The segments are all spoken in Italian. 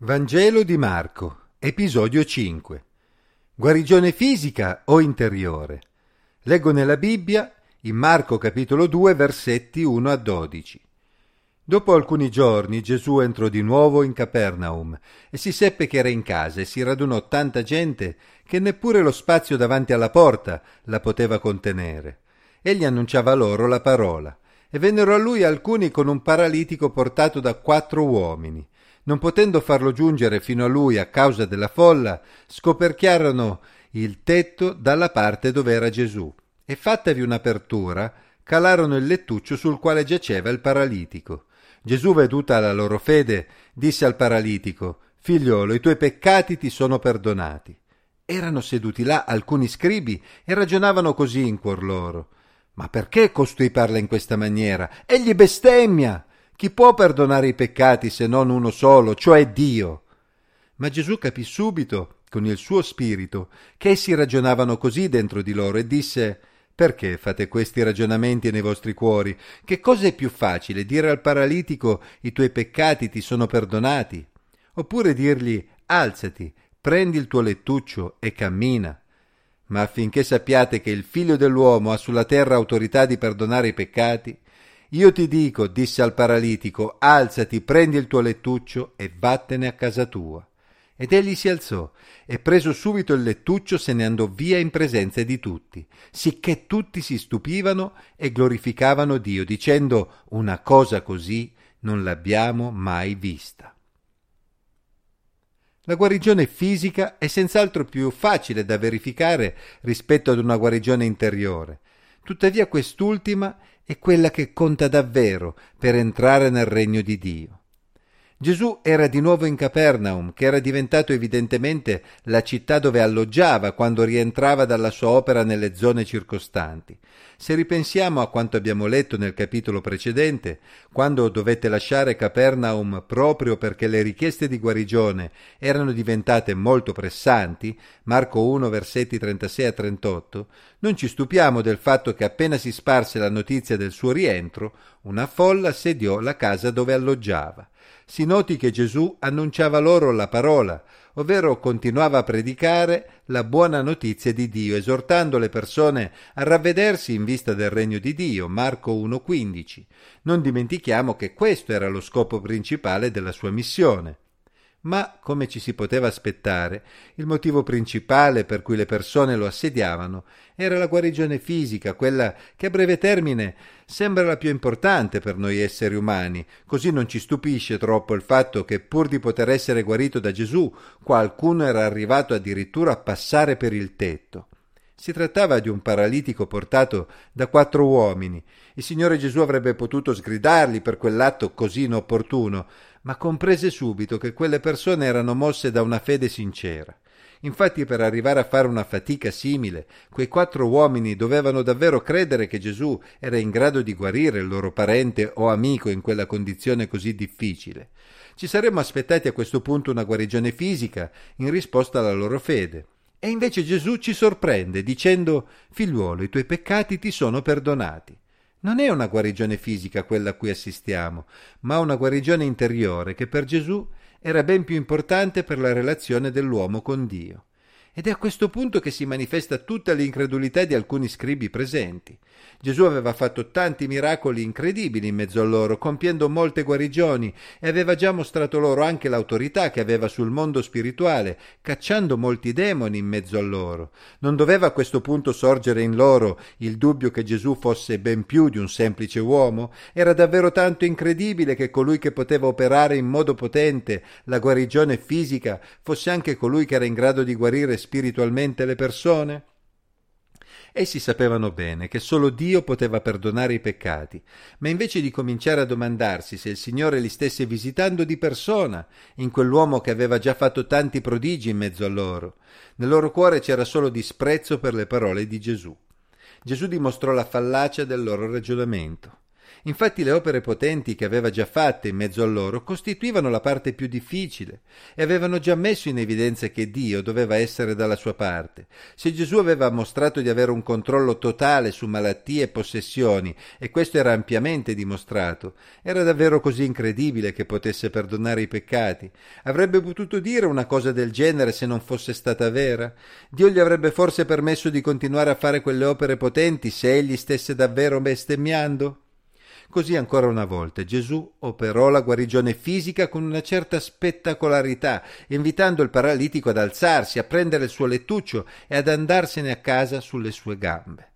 Vangelo di Marco, episodio 5. Guarigione fisica o interiore? Leggo nella Bibbia in Marco capitolo 2 versetti 1 a 12. Dopo alcuni giorni Gesù entrò di nuovo in Capernaum e si seppe che era in casa e si radunò tanta gente che neppure lo spazio davanti alla porta la poteva contenere. Egli annunciava loro la parola e vennero a lui alcuni con un paralitico portato da quattro uomini non potendo farlo giungere fino a lui a causa della folla, scoperchiarono il tetto dalla parte dove era Gesù e fattavi un'apertura, calarono il lettuccio sul quale giaceva il paralitico. Gesù, veduta la loro fede, disse al paralitico, Figliolo, i tuoi peccati ti sono perdonati. Erano seduti là alcuni scribi e ragionavano così in cuor loro. Ma perché costui parla in questa maniera? Egli bestemmia! Chi può perdonare i peccati se non uno solo, cioè Dio? Ma Gesù capì subito, con il suo spirito, che essi ragionavano così dentro di loro e disse perché fate questi ragionamenti nei vostri cuori? Che cosa è più facile dire al paralitico i tuoi peccati ti sono perdonati? Oppure dirgli alzati, prendi il tuo lettuccio e cammina? Ma affinché sappiate che il figlio dell'uomo ha sulla terra autorità di perdonare i peccati, io ti dico, disse al paralitico, alzati, prendi il tuo lettuccio e vattene a casa tua. Ed egli si alzò e preso subito il lettuccio se ne andò via in presenza di tutti, sicché tutti si stupivano e glorificavano Dio, dicendo una cosa così non l'abbiamo mai vista. La guarigione fisica è senz'altro più facile da verificare rispetto ad una guarigione interiore. Tuttavia quest'ultima è quella che conta davvero per entrare nel regno di Dio. Gesù era di nuovo in Capernaum, che era diventato evidentemente la città dove alloggiava quando rientrava dalla sua opera nelle zone circostanti. Se ripensiamo a quanto abbiamo letto nel capitolo precedente, quando dovette lasciare Capernaum proprio perché le richieste di guarigione erano diventate molto pressanti, Marco 1 versetti 36 a 38, non ci stupiamo del fatto che appena si sparse la notizia del suo rientro, una folla assediò la casa dove alloggiava si noti che Gesù annunciava loro la parola, ovvero continuava a predicare la buona notizia di Dio, esortando le persone a ravvedersi in vista del regno di Dio, Marco 1.15. Non dimentichiamo che questo era lo scopo principale della sua missione. Ma, come ci si poteva aspettare, il motivo principale per cui le persone lo assediavano era la guarigione fisica, quella che a breve termine sembra la più importante per noi esseri umani. Così non ci stupisce troppo il fatto che, pur di poter essere guarito da Gesù, qualcuno era arrivato addirittura a passare per il tetto. Si trattava di un paralitico portato da quattro uomini. Il Signore Gesù avrebbe potuto sgridarli per quell'atto così inopportuno, ma comprese subito che quelle persone erano mosse da una fede sincera. Infatti per arrivare a fare una fatica simile, quei quattro uomini dovevano davvero credere che Gesù era in grado di guarire il loro parente o amico in quella condizione così difficile. Ci saremmo aspettati a questo punto una guarigione fisica in risposta alla loro fede. E invece Gesù ci sorprende dicendo Figliuolo, i tuoi peccati ti sono perdonati. Non è una guarigione fisica quella a cui assistiamo, ma una guarigione interiore che per Gesù era ben più importante per la relazione dell'uomo con Dio. Ed è a questo punto che si manifesta tutta l'incredulità di alcuni scribi presenti. Gesù aveva fatto tanti miracoli incredibili in mezzo a loro, compiendo molte guarigioni, e aveva già mostrato loro anche l'autorità che aveva sul mondo spirituale, cacciando molti demoni in mezzo a loro. Non doveva a questo punto sorgere in loro il dubbio che Gesù fosse ben più di un semplice uomo? Era davvero tanto incredibile che colui che poteva operare in modo potente la guarigione fisica fosse anche colui che era in grado di guarire spiritualmente le persone? Essi sapevano bene che solo Dio poteva perdonare i peccati, ma invece di cominciare a domandarsi se il Signore li stesse visitando di persona, in quell'uomo che aveva già fatto tanti prodigi in mezzo a loro, nel loro cuore c'era solo disprezzo per le parole di Gesù. Gesù dimostrò la fallacia del loro ragionamento. Infatti le opere potenti che aveva già fatte in mezzo a loro costituivano la parte più difficile e avevano già messo in evidenza che Dio doveva essere dalla sua parte. Se Gesù aveva mostrato di avere un controllo totale su malattie e possessioni, e questo era ampiamente dimostrato, era davvero così incredibile che potesse perdonare i peccati. Avrebbe potuto dire una cosa del genere se non fosse stata vera? Dio gli avrebbe forse permesso di continuare a fare quelle opere potenti se egli stesse davvero bestemmiando? Così ancora una volta Gesù operò la guarigione fisica con una certa spettacolarità, invitando il paralitico ad alzarsi, a prendere il suo lettuccio e ad andarsene a casa sulle sue gambe.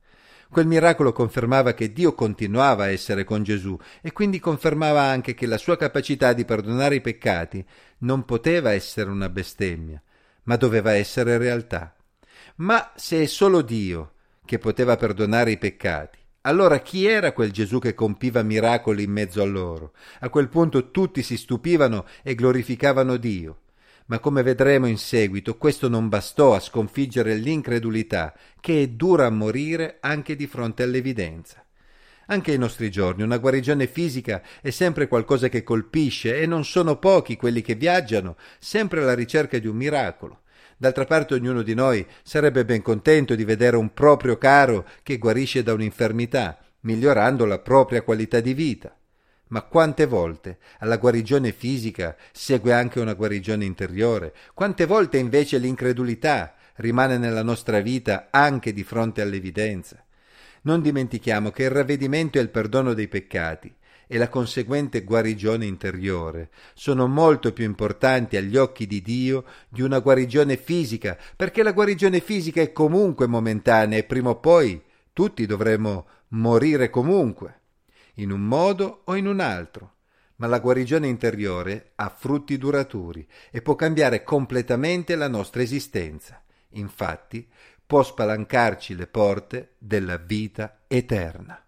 Quel miracolo confermava che Dio continuava a essere con Gesù e quindi confermava anche che la sua capacità di perdonare i peccati non poteva essere una bestemmia, ma doveva essere realtà. Ma se è solo Dio che poteva perdonare i peccati, allora chi era quel Gesù che compiva miracoli in mezzo a loro? A quel punto tutti si stupivano e glorificavano Dio. Ma come vedremo in seguito, questo non bastò a sconfiggere l'incredulità, che è dura a morire anche di fronte all'evidenza. Anche ai nostri giorni una guarigione fisica è sempre qualcosa che colpisce e non sono pochi quelli che viaggiano sempre alla ricerca di un miracolo. D'altra parte ognuno di noi sarebbe ben contento di vedere un proprio caro che guarisce da un'infermità, migliorando la propria qualità di vita. Ma quante volte alla guarigione fisica segue anche una guarigione interiore? Quante volte invece l'incredulità rimane nella nostra vita anche di fronte all'evidenza? Non dimentichiamo che il ravvedimento e il perdono dei peccati e la conseguente guarigione interiore sono molto più importanti agli occhi di Dio di una guarigione fisica, perché la guarigione fisica è comunque momentanea e prima o poi tutti dovremo morire comunque, in un modo o in un altro. Ma la guarigione interiore ha frutti duraturi e può cambiare completamente la nostra esistenza. Infatti, può spalancarci le porte della vita eterna.